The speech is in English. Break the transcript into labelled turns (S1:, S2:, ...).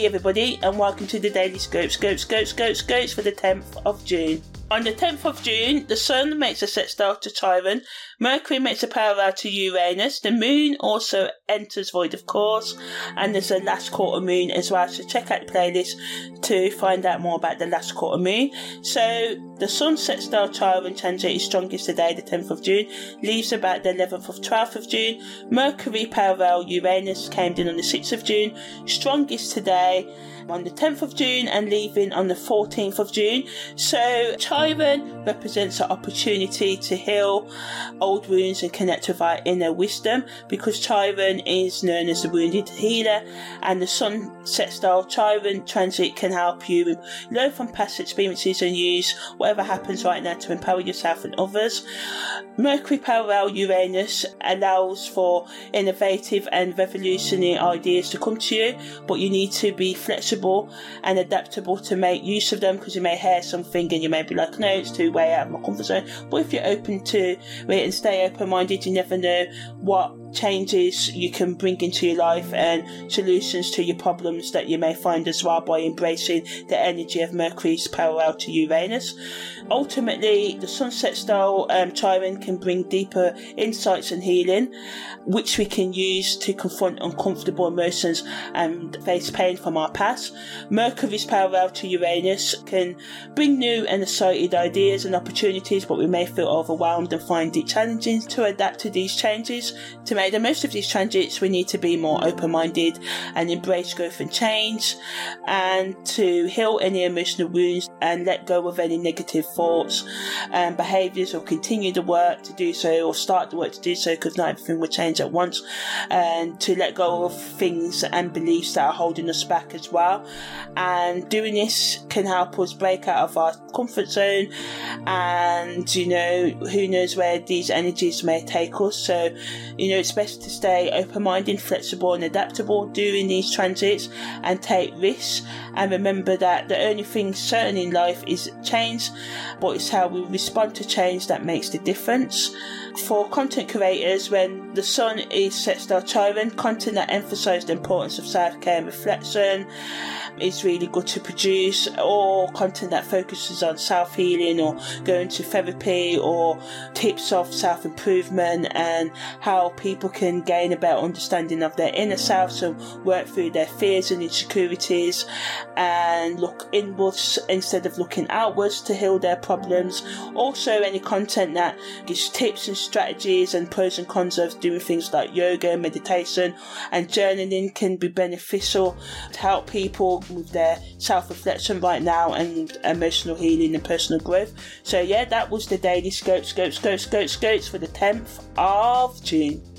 S1: Hey everybody, and welcome to the Daily Scope, Scope, Scope, Scope, Scopes for the 10th of June. On the 10th of June, the Sun makes a sextile to Chiron, Mercury makes a parallel to Uranus, the Moon also enters void of course, and there's a last quarter moon as well, so check out the playlist to find out more about the last quarter moon. So, the Sun sextile Chiron transit is strongest today, the 10th of June, leaves about the 11th of 12th of June, Mercury parallel Uranus came in on the 6th of June, strongest today, on the 10th of June and leaving on the 14th of June. So Chiron represents an opportunity to heal old wounds and connect with our inner wisdom because Chiron is known as the wounded healer and the sun sextile Chiron transit can help you learn from past experiences and use whatever happens right now to empower yourself and others. Mercury parallel Uranus allows for innovative and revolutionary ideas to come to you, but you need to be flexible and adaptable to make use of them because you may hear something and you may be like, no, it's too way out of my comfort zone. But if you're open to it and stay open minded, you never know what changes you can bring into your life and solutions to your problems that you may find as well by embracing the energy of Mercury's parallel to Uranus. Ultimately, the sun sextile um, Chiron can bring deeper insights and healing, which we can use to confront uncomfortable emotions and face pain from our past. Mercury's parallel to Uranus can bring new and excited ideas and opportunities, but we may feel overwhelmed and find it challenging to adapt to these changes. To make the most of these transits, we need to be more open minded and embrace growth and change, and to heal any emotional wounds and let go of any negative thoughts and behaviours, or continue the work to do so, or start the work to do so, because not everything will change at once, and to let go of things and beliefs that are holding us back as well. And doing this can help us break out of our comfort zone, and you know, who knows where these energies may take us. So, you know, it's best to stay open minded, flexible, and adaptable during these transits and take risks. And remember that the only thing certain in life is change, but it's how we respond to change that makes the difference. For content creators, when the sun is sextile Chiron, content that emphasises the importance of self care and reflection is really good to produce, or content that focuses on self healing or going to therapy or tips of self improvement and how people can gain a better understanding of their inner selves and work through their fears and insecurities and look inwards instead of looking outwards to heal their problems. Also, any content that gives tips and strategies and pros and cons of doing things like yoga, meditation, and journaling can be beneficial to help people with their self reflection right now and emotional healing and personal growth. So, yeah, that was the daily scope, scope, scope, scope, scopes for the 10th of June.